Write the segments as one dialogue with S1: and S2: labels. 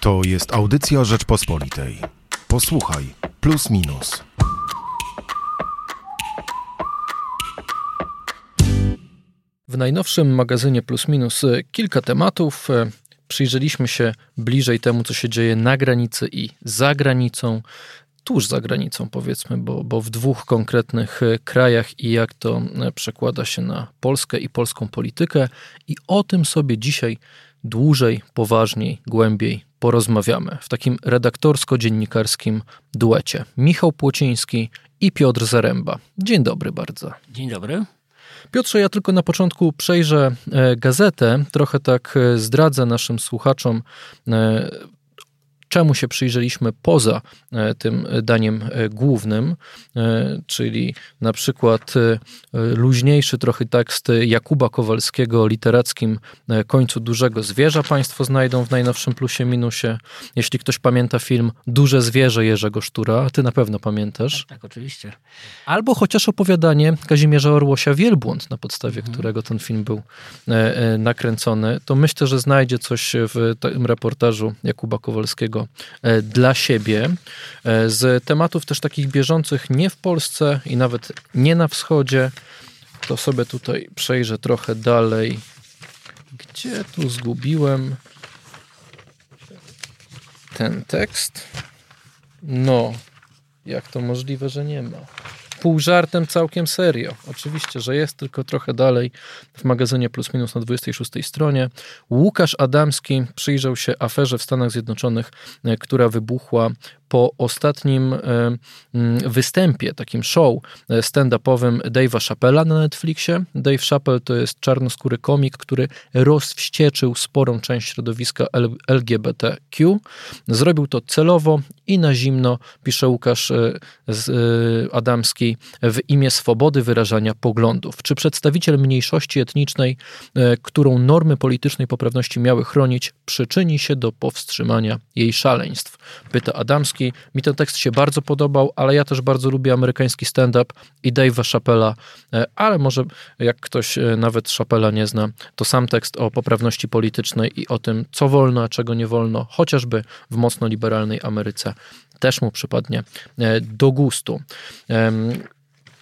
S1: To jest audycja Rzeczpospolitej. Posłuchaj, plus minus.
S2: W najnowszym magazynie Plus Minus e, kilka tematów. E, Przyjrzeliśmy się bliżej temu, co się dzieje na granicy i za granicą, tuż za granicą powiedzmy, bo, bo w dwóch konkretnych e, krajach i jak to przekłada się na Polskę i polską politykę. I o tym sobie dzisiaj dłużej, poważniej, głębiej porozmawiamy w takim redaktorsko-dziennikarskim duecie. Michał Płociński i Piotr Zaręba. Dzień dobry bardzo.
S3: Dzień dobry.
S2: Piotrze, ja tylko na początku przejrzę e, gazetę, trochę tak e, zdradzę naszym słuchaczom e, czemu się przyjrzeliśmy poza e, tym daniem e, głównym, e, czyli na przykład luźniejszy trochę tekst Jakuba Kowalskiego o literackim końcu dużego zwierza Państwo znajdą w najnowszym plusie minusie. Jeśli ktoś pamięta film Duże zwierzę Jerzego Sztura, ty na pewno pamiętasz.
S3: Tak, tak oczywiście.
S2: Albo chociaż opowiadanie Kazimierza Orłosia Wielbłąd, na podstawie mhm. którego ten film był nakręcony, to myślę, że znajdzie coś w tym reportażu Jakuba Kowalskiego E, dla siebie. E, z tematów też takich bieżących nie w Polsce i nawet nie na wschodzie, to sobie tutaj przejrzę trochę dalej. Gdzie tu zgubiłem ten tekst? No, jak to możliwe, że nie ma? Pół żartem, całkiem serio. Oczywiście, że jest, tylko trochę dalej w magazynie Plus Minus na 26 stronie. Łukasz Adamski przyjrzał się aferze w Stanach Zjednoczonych, e, która wybuchła po ostatnim e, mm, występie, takim show e, stand-upowym Dave'a Chappella na Netflixie. Dave Chappell to jest czarnoskóry komik, który rozwścieczył sporą część środowiska LGBTQ. Zrobił to celowo i na zimno, pisze Łukasz Adamski, w imię swobody wyrażania poglądów. Czy przedstawiciel mniejszości etnicznej, którą normy politycznej poprawności miały chronić, przyczyni się do powstrzymania jej szaleństw? Pyta Adamski mi ten tekst się bardzo podobał, ale ja też bardzo lubię amerykański stand-up i Dave'a Chappella, e, ale może jak ktoś e, nawet Chappella nie zna, to sam tekst o poprawności politycznej i o tym, co wolno, a czego nie wolno, chociażby w mocno liberalnej Ameryce, też mu przypadnie e, do gustu.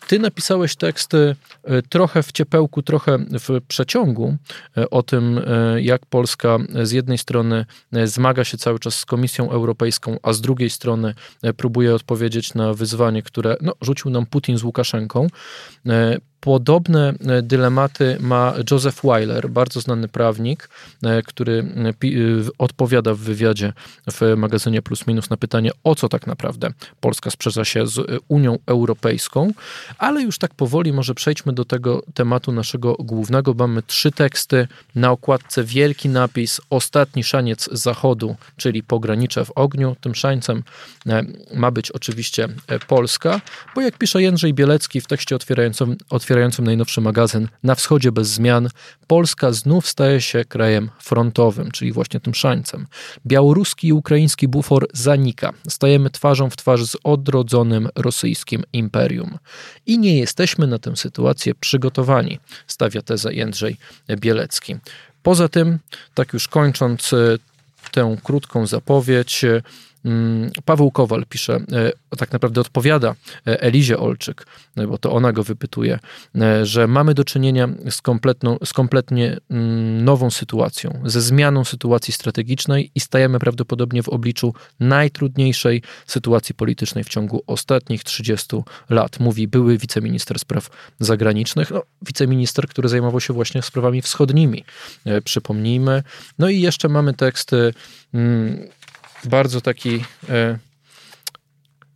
S2: Ty napisałeś teksty e, trochę w ciepełku, trochę w przeciągu e, o tym, e, jak Polska z jednej strony zmaga się cały czas z Komisją Europejską, a z drugiej strony próbuje odpowiedzieć na wyzwanie, które no, rzucił nam Putin z Łukaszenką. Podobne e, dylematy ma Joseph Weiler, bardzo znany prawnik, e, który e, odpowiada w wywiadzie w magazynie Plus Minus na pytanie, o co tak naprawdę Polska sprzecza się z Unią Europejską. Ale już tak powoli może przejdźmy do tego tematu naszego głównego. Mamy trzy teksty. Na okładce wielki napis Ostatni szaniec Zachodu, czyli pogranicze w ogniu. Tym szańcem ma być oczywiście Polska, bo jak pisze Jędrzej Bielecki w tekście otwierającym otwierającym najnowszy magazyn Na wschodzie bez zmian, Polska znów staje się krajem frontowym, czyli właśnie tym szańcem. Białoruski i ukraiński bufor zanika. Stajemy twarzą w twarz z odrodzonym rosyjskim imperium. I nie jesteśmy na tę sytuację przygotowani, stawia tezę Jędrzej Bielecki. Poza tym, tak już kończąc e, tę krótką zapowiedź, Mm, Paweł Kowal pisze, e, tak naprawdę odpowiada e, Elizie Olczyk, e, bo to ona go wypytuje, że mamy do czynienia z, kompletną, z kompletnie mm, nową sytuacją, ze zmianą sytuacji strategicznej i stajemy prawdopodobnie w obliczu najtrudniejszej sytuacji politycznej w ciągu ostatnich 30 lat, mówi były wiceminister spraw zagranicznych, no, wiceminister, który zajmował się właśnie sprawami wschodnimi, przypomnijmy. No i jeszcze mamy teksty mm, bardzo taki e,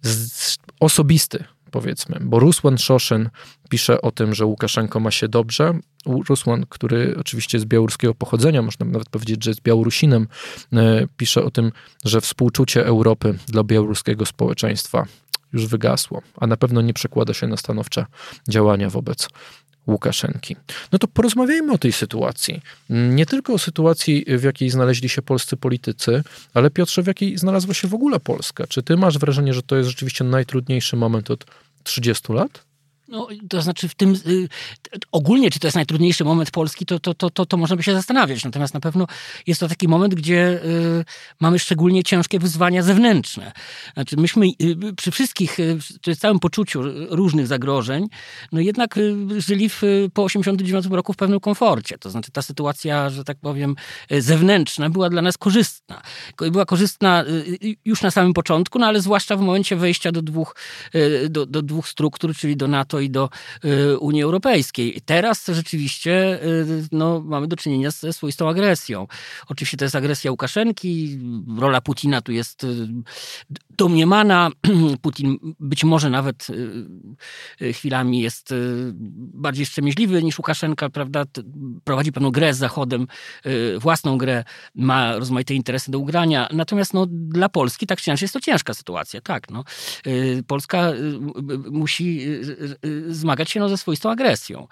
S2: z, osobisty, powiedzmy, bo Rusłan Szoszyn pisze o tym, że Łukaszenko ma się dobrze. Rusłan, który oczywiście jest białoruskiego pochodzenia, można nawet powiedzieć, że jest Białorusinem, e, pisze o tym, że współczucie Europy dla białoruskiego społeczeństwa już wygasło, a na pewno nie przekłada się na stanowcze działania wobec Łukaszenki. No to porozmawiajmy o tej sytuacji. Nie tylko o sytuacji, w jakiej znaleźli się polscy politycy, ale Piotrze, w jakiej znalazła się w ogóle Polska. Czy ty masz wrażenie, że to jest rzeczywiście najtrudniejszy moment od 30 lat?
S3: No, to znaczy w tym y, ogólnie, czy to jest najtrudniejszy moment Polski, to, to, to, to, to możemy się zastanawiać. Natomiast na pewno jest to taki moment, gdzie y, mamy szczególnie ciężkie wyzwania zewnętrzne. Znaczy myśmy y, przy wszystkich, przy całym poczuciu różnych zagrożeń, no jednak żyli w, po 89 roku w pewnym komforcie. To znaczy ta sytuacja, że tak powiem, zewnętrzna była dla nas korzystna. Była korzystna już na samym początku, no ale zwłaszcza w momencie wejścia do dwóch, do, do dwóch struktur, czyli do NATO i do y, Unii Europejskiej. Teraz rzeczywiście y, no, mamy do czynienia ze swoistą agresją. Oczywiście to jest agresja Łukaszenki, rola Putina tu jest y, domniemana. Putin być może nawet chwilami jest bardziej wstrzemięźliwy niż Łukaszenka, prawda? Prowadzi pewną grę z Zachodem, własną grę, ma rozmaite interesy do ugrania. Natomiast no, dla Polski tak czy inaczej jest to ciężka sytuacja. Tak, no. Polska musi zmagać się no, ze swoistą agresją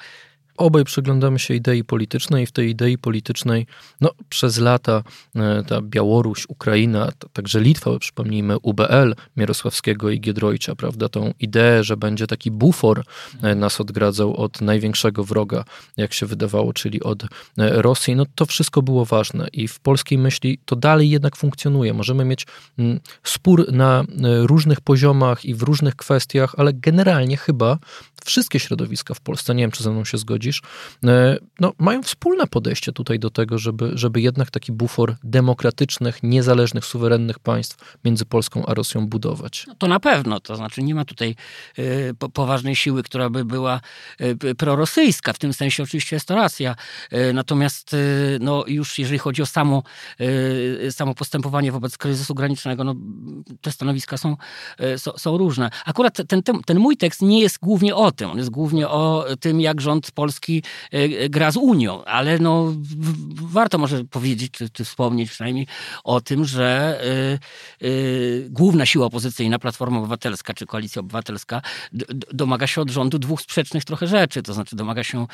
S2: obaj przyglądamy się idei politycznej i w tej idei politycznej no, przez lata e, ta Białoruś, Ukraina, także Litwa, przypomnijmy UBL Mierosławskiego i Giedroycia, prawda, tą ideę, że będzie taki bufor e, nas odgradzał od największego wroga, jak się wydawało, czyli od e, Rosji, no to wszystko było ważne i w polskiej myśli to dalej jednak funkcjonuje. Możemy mieć mm, spór na różnych poziomach i w różnych kwestiach, ale generalnie chyba wszystkie środowiska w Polsce, nie wiem, czy ze mną się zgodzisz, e, no, mają wspólne podejście tutaj do tego, żeby, żeby jednak taki bufor demokratycznych, niezależnych, suwerennych państw między Polską a Rosją budować.
S3: No to na pewno, to znaczy nie ma tutaj y, poważnej siły, która by była y, prorosyjska, w tym sensie oczywiście jest to racja, y, natomiast no, już jeżeli chodzi o samo, samo postępowanie wobec kryzysu granicznego, no, te stanowiska są, są, są różne. Akurat ten, ten, ten mój tekst nie jest głównie o tym. On jest głównie o tym, jak rząd polski e, gra z Unią, ale no, warto może powiedzieć, czy, czy wspomnieć przynajmniej o tym, że y, y, główna siła opozycyjna, Platforma Obywatelska czy Koalicja Obywatelska, domaga się od rządu dwóch sprzecznych trochę rzeczy. To znaczy domaga się,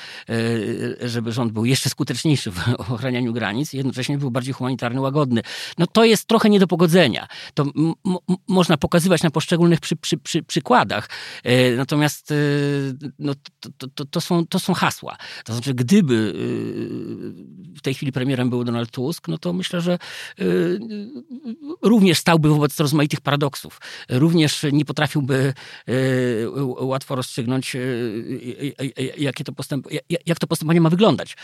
S3: żeby rząd był jeszcze skuteczniejszy w ochranianiu granic i jednocześnie był bardziej humanitarny, łagodny. No to jest trochę nie do pogodzenia. To można pokazywać na poszczególnych przy, przy, przy, przykładach. Natomiast no, to, to, to, są, to są hasła. To znaczy, gdyby y, w tej chwili premierem był Donald Tusk, no to myślę, że y, również stałby wobec rozmaitych paradoksów. Również nie potrafiłby y, łatwo rozstrzygnąć, jakie to postęp, jak to postępowanie ma wyglądać.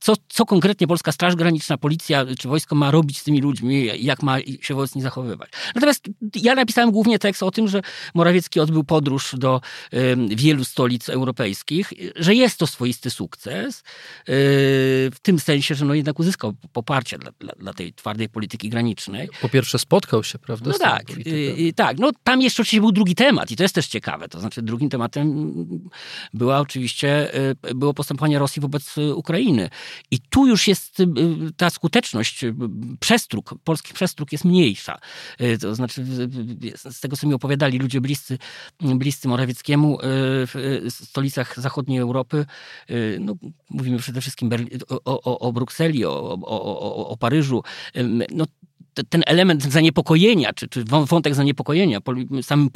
S3: Co, co konkretnie Polska Straż Graniczna, Policja czy wojsko ma robić z tymi ludźmi, jak ma się wobec nich zachowywać. Natomiast ja napisałem głównie tekst o tym, że Morawiecki odbył podróż do wielu stolic europejskich, że jest to swoisty sukces, yy, w tym sensie, że no jednak uzyskał poparcie dla, dla, dla tej twardej polityki granicznej.
S2: Po pierwsze spotkał się, prawda?
S3: No tak, yy, tak. No tam jeszcze oczywiście był drugi temat i to jest też ciekawe. To znaczy drugim tematem była oczywiście, yy, było postępowanie Rosji wobec Ukrainy. I tu już jest ta skuteczność, przestróg, polskich przestróg jest mniejsza. To znaczy z tego, co mi opowiadali ludzie bliscy, bliscy Morawieckiemu, w stolicach zachodniej Europy, y, no, mówimy przede wszystkim o, o, o Brukseli, o, o, o, Paryżu, no, ten element zaniepokojenia, czy, czy wątek zaniepokojenia samym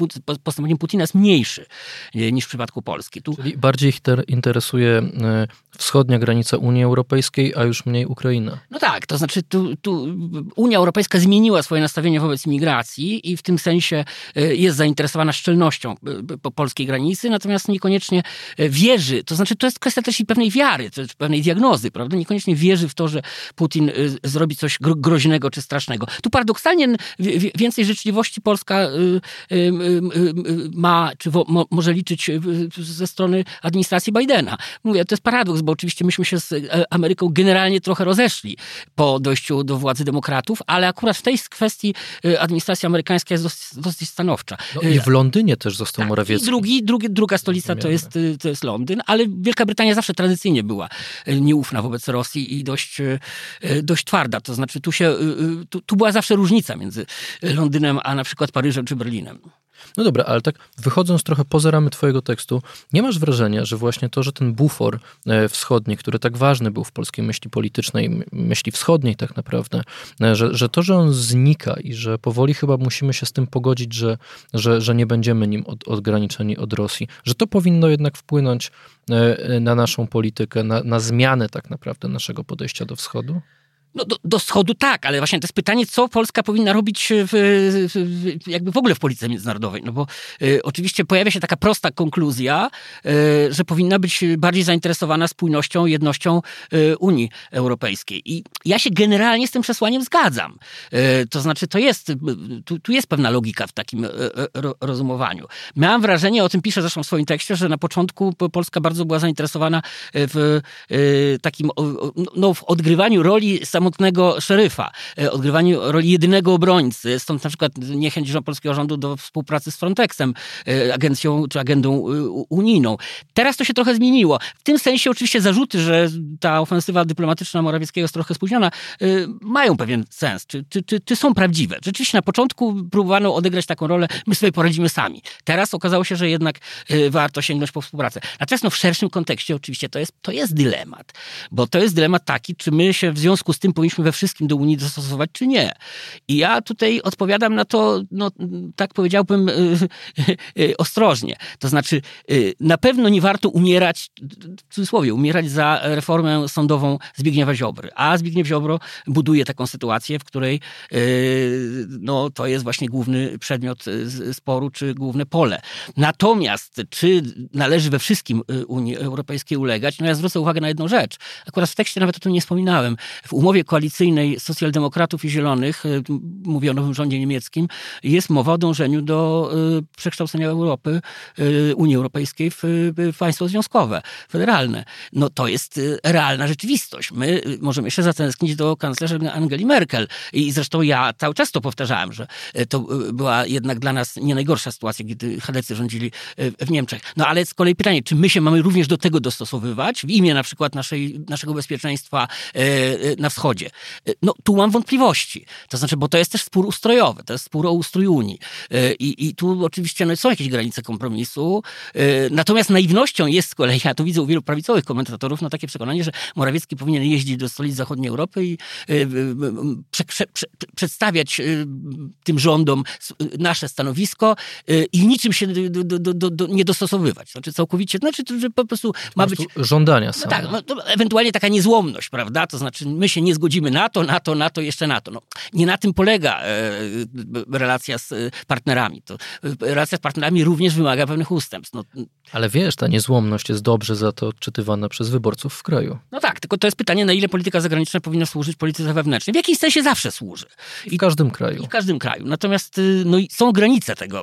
S3: postępowaniem Putina jest mniejszy e, niż w przypadku Polski.
S2: Tu... Czyli bardziej ich interesuje e, wschodnia granica Unii Europejskiej, a już mniej Ukraina.
S3: No tak, to znaczy tu, tu Unia Europejska zmieniła swoje nastawienie wobec migracji i w tym sensie e, jest zainteresowana szczelnością po polskiej granicy, natomiast niekoniecznie wierzy, to znaczy to jest kwestia też i pewnej wiary, pewnej diagnozy, prawda? Niekoniecznie wierzy w to, że Putin zrobi coś groźnego czy strasznego. Tu paradoksalnie więcej życzliwości Polska y, y, y, ma, czy może liczyć ze strony administracji Bidena. Mówię, to jest paradoks, bo oczywiście myśmy się z e, Ameryką generalnie trochę rozeszli po dojściu do władzy demokratów, ale akurat w tej kwestii administracja amerykańska jest dosyć, dosyć stanowcza.
S2: No I w Londynie też został tak, Morawiecki.
S3: I drugi, drugi, druga stolica to jest, to jest Londyn, ale Wielka Brytania zawsze tradycyjnie była nieufna wobec Rosji i dość, dość twarda. To znaczy tu się, tu, tu była zawsze różnica między Londynem, a na przykład Paryżem czy Berlinem.
S2: No dobra, ale tak wychodząc trochę poza ramy twojego tekstu, nie masz wrażenia, że właśnie to, że ten bufor e, wschodni, który tak ważny był w polskiej myśli politycznej, myśli wschodniej tak naprawdę, e, że, że to, że on znika i że powoli chyba musimy się z tym pogodzić, że, że, że nie będziemy nim od, odgraniczeni od Rosji, że to powinno jednak wpłynąć e, na naszą politykę, na, na zmianę tak naprawdę naszego podejścia do wschodu?
S3: No do, do wschodu tak, ale właśnie to jest pytanie, co Polska powinna robić w, w, jakby w ogóle w polityce międzynarodowej. No bo y, oczywiście pojawia się taka prosta konkluzja, y, że powinna być bardziej zainteresowana spójnością, jednością y, Unii Europejskiej. I ja się generalnie z tym przesłaniem zgadzam. to znaczy, to jest, tu, tu, jest pewna logika w takim ro, rozumowaniu. Miałam wrażenie, o tym piszę zresztą w swoim tekście, że na początku Polska bardzo była zainteresowana w takim, no, w odgrywaniu roli sam samotnego szeryfa, e, odgrywaniu roli jedynego obrońcy. Stąd na przykład niechęć polskiego rządu do współpracy z Frontexem, e, agencją czy agendą e, unijną. Teraz to się trochę zmieniło. W tym sensie oczywiście zarzuty, że ta ofensywa dyplomatyczna Morawieckiego jest trochę spóźniona, mają pewien sens, czy, czy, czy, czy są prawdziwe. Rzeczywiście na początku próbowano odegrać taką rolę, my sobie poradzimy sami. Teraz okazało się, że jednak warto sięgnąć po współpracę. Natomiast no, w szerszym kontekście oczywiście to jest, to jest dylemat, bo to jest dylemat taki, czy my się w związku z tym powinniśmy we wszystkim do Unii dostosować, czy nie. I ja tutaj odpowiadam na to, no, tak powiedziałbym, ostrożnie. To znaczy, y, na pewno nie warto umierać, w cudzysłowie, umierać za reformę sądową Zbigniewa Ziobry. A Zbigniew Ziobro buduje taką sytuację, w której y, no, to jest właśnie główny przedmiot y, sporu, czy główne pole. Natomiast, czy należy we wszystkim Unii Europejskiej ulegać? No ja zwrócę uwagę na jedną rzecz. Akurat w tekście nawet o tym nie wspominałem. W umowie koalicyjnej socjaldemokratów i zielonych, y, mówię o nowym rządzie niemieckim, jest mowa o dążeniu do y, przekształcenia Europy, y, Unii Europejskiej w państwo związkowe, federalne. No to jest realna rzeczywistość. My możemy jeszcze zatęsknić do kanclerza Angeli Merkel i zresztą ja cały czas to powtarzałem, że to była jednak dla nas nie najgorsza sytuacja, kiedy Chadecy rządzili w Niemczech. No ale z kolei pytanie, czy my się mamy również do tego dostosowywać w imię na przykład naszej, naszego bezpieczeństwa na wschodzie, Zachodzie. No tu mam wątpliwości. To znaczy, bo to jest też spór ustrojowy, to jest spór o ustrój Unii. E, I, i tu oczywiście no, są jakieś granice kompromisu. E, natomiast naiwnością jest z kolei, ja to widzę u wielu prawicowych komentatorów, no takie przekonanie, że Morawiecki powinien jeździć do stolic zachodniej Europy i e, prze, prze, prze, przedstawiać tym rządom nasze stanowisko i niczym się do, do, do, nie dostosowywać. Znaczy całkowicie, znaczy, że po prostu ma być...
S2: Żądania same.
S3: No tak, no, ewentualnie taka niezłomność, prawda? To znaczy my się nie zgodzimy na to, na to, na to, jeszcze na to. No, nie na tym polega e, relacja z e, partnerami. To, e, relacja z partnerami również wymaga pewnych ustępstw. No,
S2: Ale wiesz, ta niezłomność jest dobrze za to odczytywana przez wyborców w kraju.
S3: No tak, tylko to jest pytanie, na ile polityka zagraniczna powinna służyć polityce wewnętrznej. W jakimś sensie zawsze służy.
S2: I w każdym kraju.
S3: I w każdym kraju. Natomiast no, są granice tego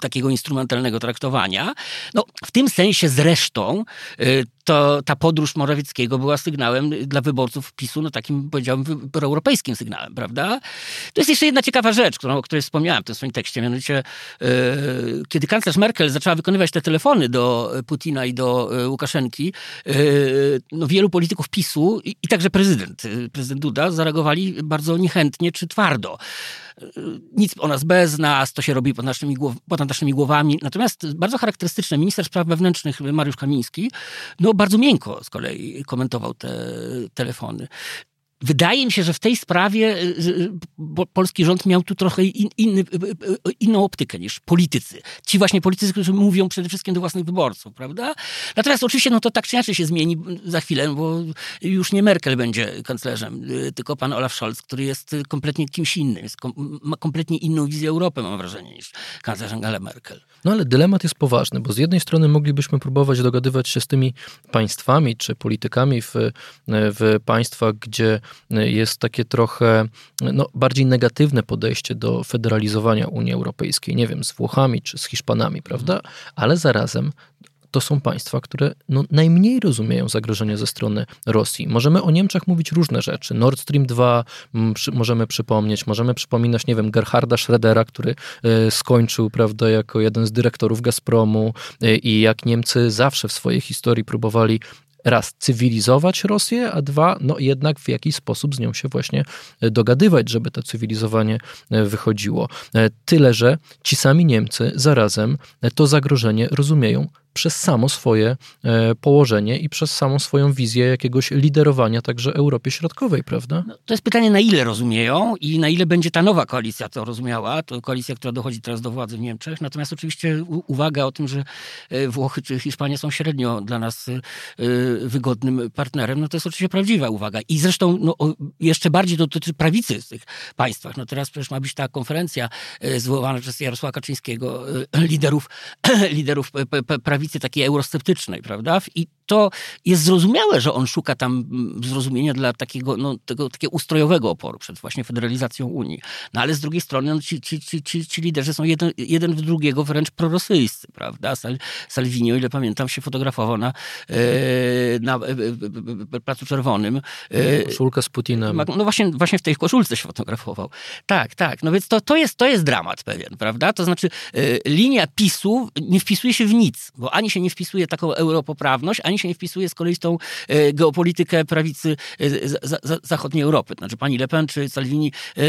S3: takiego instrumentalnego traktowania. No, w tym sensie zresztą to ta podróż Morawieckiego była sygnałem dla wyborców PiSu, no takim powiedziałbym proeuropejskim sygnałem, prawda? To jest jeszcze jedna ciekawa rzecz, którą, o której wspomniałem w tym swoim tekście, mianowicie yy, kiedy kanclerz Merkel zaczęła wykonywać te telefony do Putina i do yy, Łukaszenki, yy, no wielu polityków PiSu i, i także prezydent, prezydent Duda zareagowali bardzo niechętnie czy twardo nic o nas bez nas, to się robi pod naszymi, głow, pod naszymi głowami. Natomiast bardzo charakterystyczne, minister spraw wewnętrznych Mariusz Kamiński, no bardzo miękko z kolei komentował te telefony. Wydaje mi się, że w tej sprawie y, y, polski rząd miał tu trochę inny, y, inną optykę niż politycy. Ci właśnie politycy, którzy mówią przede wszystkim do własnych wyborców, prawda? Natomiast oczywiście no to tak czy inaczej się zmieni za chwilę, bo już nie Merkel będzie kanclerzem, tylko pan Olaf Scholz, który jest kompletnie kimś innym, jest kom, ma kompletnie inną wizję Europy, mam wrażenie, niż kanclerz Angela Merkel.
S2: No ale dylemat jest poważny, bo z jednej strony moglibyśmy próbować dogadywać się z tymi państwami czy politykami w, w państwach, gdzie jest takie trochę no, bardziej negatywne podejście do federalizowania Unii Europejskiej, nie wiem, z Włochami czy z Hiszpanami, prawda? Ale zarazem to są państwa, które no, najmniej rozumieją zagrożenia ze strony Rosji. Możemy o Niemczech mówić różne rzeczy. Nord Stream 2 m, przy, możemy przypomnieć, możemy przypominać, nie wiem, Gerharda Schrödera, który y, skończył, prawda, jako jeden z dyrektorów Gazpromu y, i jak Niemcy zawsze w swojej historii próbowali raz cywilizować Rosję, a dwa, no jednak w jakiś sposób z nią się właśnie dogadywać, żeby to cywilizowanie wychodziło. Tyle, że ci sami Niemcy zarazem to zagrożenie rozumieją przez samo swoje e, położenie i przez samą swoją wizję jakiegoś liderowania także Europie Środkowej, prawda? No,
S3: to jest pytanie, na ile rozumieją i na ile będzie ta nowa koalicja to rozumiała, to koalicja, która dochodzi teraz do władzy w Niemczech. Natomiast oczywiście uwaga o tym, że e, Włochy czy Hiszpania są średnio dla nas e, wygodnym partnerem, no to jest oczywiście prawdziwa uwaga. I zresztą no, jeszcze bardziej dotyczy prawicy w tych państwach. No teraz przecież ma być ta konferencja zwołana przez Jarosława Kaczyńskiego, liderów, liderów prawicy prawicy takiej eurosceptycznej, prawda? I to jest zrozumiałe, że on szuka tam mm, zrozumienia dla takiego, no, tego, takiego ustrojowego oporu przed właśnie federalizacją Unii. No ale z drugiej strony no, ci, ci, ci, ci, ci liderzy są jeden, jeden w drugiego wręcz prorosyjscy, prawda? Sal, Salvini, o ile pamiętam, się fotografował na, e, na e, e, Placu Czerwonym.
S2: Koszulka z Putinem.
S3: No właśnie, właśnie w tej koszulce się fotografował. Tak, tak. No więc to, to, jest, to jest dramat pewien, prawda? To znaczy linia PiSu nie wpisuje się w nic, bo ani się nie wpisuje taką europoprawność, ani się nie wpisuje z kolei tą e, geopolitykę prawicy e, zachodniej Europy. Znaczy pani Le Pen czy Salvini, e,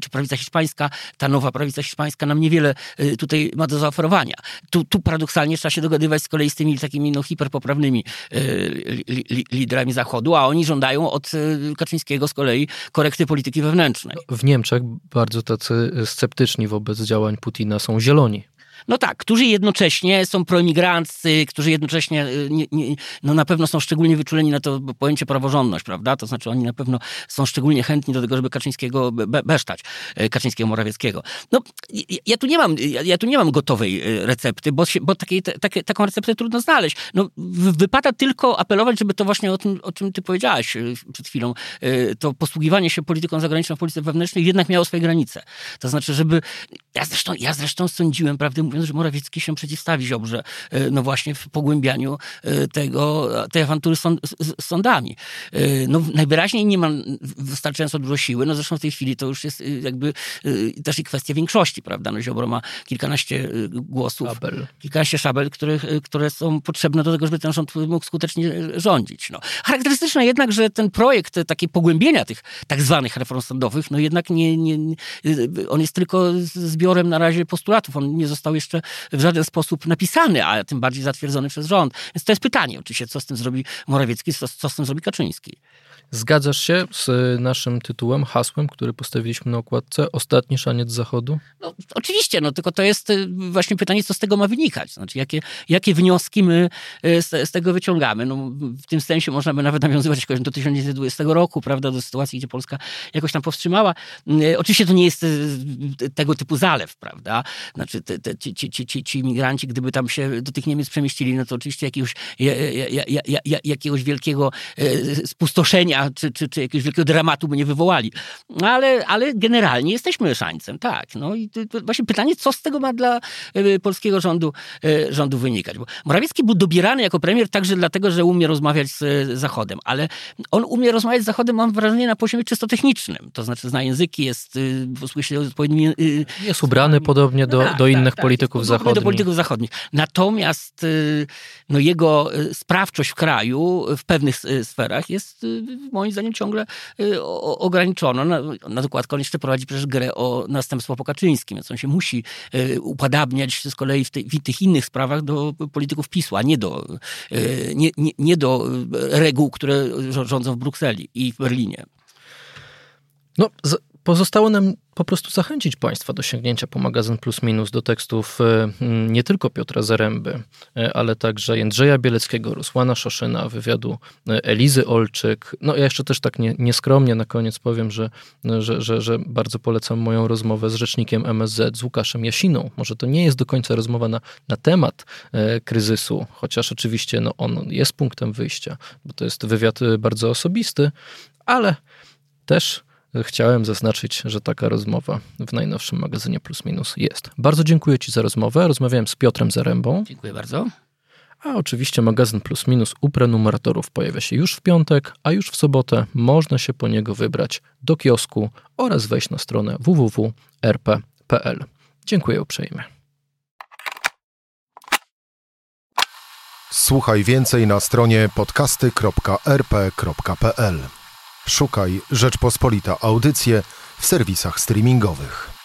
S3: czy prawica hiszpańska, ta nowa prawica hiszpańska nam niewiele tutaj ma do zaoferowania. Tu, tu paradoksalnie trzeba się dogadywać z kolei z tymi takimi no, hiperpoprawnymi liderami Zachodu, a oni żądają od Kaczyńskiego z kolei korekty polityki wewnętrznej.
S2: W Niemczech bardzo tacy sceptyczni wobec działań Putina są zieloni.
S3: No tak, którzy jednocześnie są proemigranccy, którzy jednocześnie y, nie, nie, no na pewno są szczególnie wyczuleni na to pojęcie praworządność, prawda? To znaczy oni na pewno są szczególnie chętni do tego, żeby Kaczyńskiego be, besztać, y, Kaczyńskiego Morawieckiego. No, ja tu nie mam, ja, ja tu nie mam gotowej y, recepty, bo, się, bo takiej, takie, taką receptę trudno znaleźć. No, wypada tylko apelować, żeby to właśnie o tym, o czym ty powiedziałaś przed chwilą, to posługiwanie się polityką zagraniczną w polityce wewnętrznej jednak miało swoje granice. To znaczy, żeby, ja zresztą, ja zresztą sądziłem, prawdę mówiąc, że Morawiecki się przeciwstawi Ziobrze, e, no właśnie w pogłębianiu e, tego, tej awantury z, z sądami. E, no najwyraźniej nie ma wystarczająco dużo siły, no zresztą w tej chwili to już jest jakby też i kwestia większości, prawda? No Ziobro ma kilkanaście głosów, szabel. kilkanaście szabel, które, które są potrzebne do tego, żeby ten rząd mógł skutecznie rządzić. No. Charakterystyczne jednak, że ten projekt takie pogłębienia tych tak zwanych reform sądowych, no jednak nie, nie, on jest tylko zbiorem na razie postulatów, on nie został jeszcze w żaden sposób napisany, a tym bardziej zatwierdzony przez rząd. Więc to jest pytanie oczywiście, co z tym zrobi Morawiecki, co, co z tym zrobi Kaczyński.
S2: Zgadzasz się z naszym tytułem, hasłem, który postawiliśmy na okładce? Ostatni szaniec Zachodu?
S3: No, oczywiście, no tylko to jest y, właśnie pytanie, co z tego ma wynikać. Znaczy, jakie, jakie wnioski my y, z, z tego wyciągamy? No, w tym sensie można by nawet nawiązywać jakoś do 1920 roku, prawda, do sytuacji, gdzie Polska jakoś tam powstrzymała. Y, oczywiście to nie jest tego typu zalew, prawda? Znaczy, te, te, ci, ci, ci, ci imigranci, gdyby tam się do tych Niemiec przemieścili, no to oczywiście jakiegoś, jakiegoś wielkiego spustoszenia czy, czy, czy jakiegoś wielkiego dramatu by nie wywołali. Ale, ale generalnie jesteśmy szańcem, tak. No i właśnie pytanie, co z tego ma dla e, polskiego rządu, e, rządu wynikać. Bo Morawiecki był dobierany jako premier także dlatego, że umie rozmawiać z Zachodem, ale on umie rozmawiać z Zachodem, mam wrażenie, na poziomie czysto technicznym. To znaczy zna języki, jest y, posługuje się odpowiednimi... Y,
S2: jest ubrany podobnie do, tak, do innych tak, tak polityków zachodnich.
S3: do polityków zachodnich. Natomiast y, no, jego sprawczość w kraju w pewnych sferach jest moim zdaniem ciągle y, ograniczono. Na, na dokładkę on jeszcze prowadzi przecież grę o następstwo po Kaczyńskim, więc on się musi y, upadabniać z kolei w, w tych innych sprawach do polityków PiSu, a nie do, y, nie, nie, nie do reguł, które rządzą w Brukseli i w Berlinie.
S2: No, Pozostało nam po prostu zachęcić Państwa do sięgnięcia po magazyn Plus Minus do tekstów e, nie tylko Piotra Zaręby, e, ale także Jędrzeja Bieleckiego, Rusłana Szoszyna, wywiadu e, Elizy Olczyk. No ja jeszcze też tak nie, nieskromnie na koniec powiem, że, że, że, że bardzo polecam moją rozmowę z rzecznikiem MSZ, z Łukaszem Jasiną. Może to nie jest do końca rozmowa na, na temat kryzysu, chociaż oczywiście no, on jest punktem wyjścia, bo to jest wywiad bardzo osobisty, ale też chciałem zaznaczyć, że taka rozmowa w najnowszym magazynie Plus Minus jest. Bardzo dziękuję Ci za rozmowę. Rozmawiałem z Piotrem Zarębą.
S3: Dziękuję bardzo.
S2: A oczywiście magazyn Plus Minus u prenumeratorów pojawia się już w piątek, a już w sobotę można się po niego wybrać do kiosku oraz wejść na stronę www.rp.pl. Dziękuję uprzejmie.
S1: Słuchaj więcej na stronie podcasty.rp.pl. Szukaj Rzeczpospolita Audycje w serwisach streamingowych.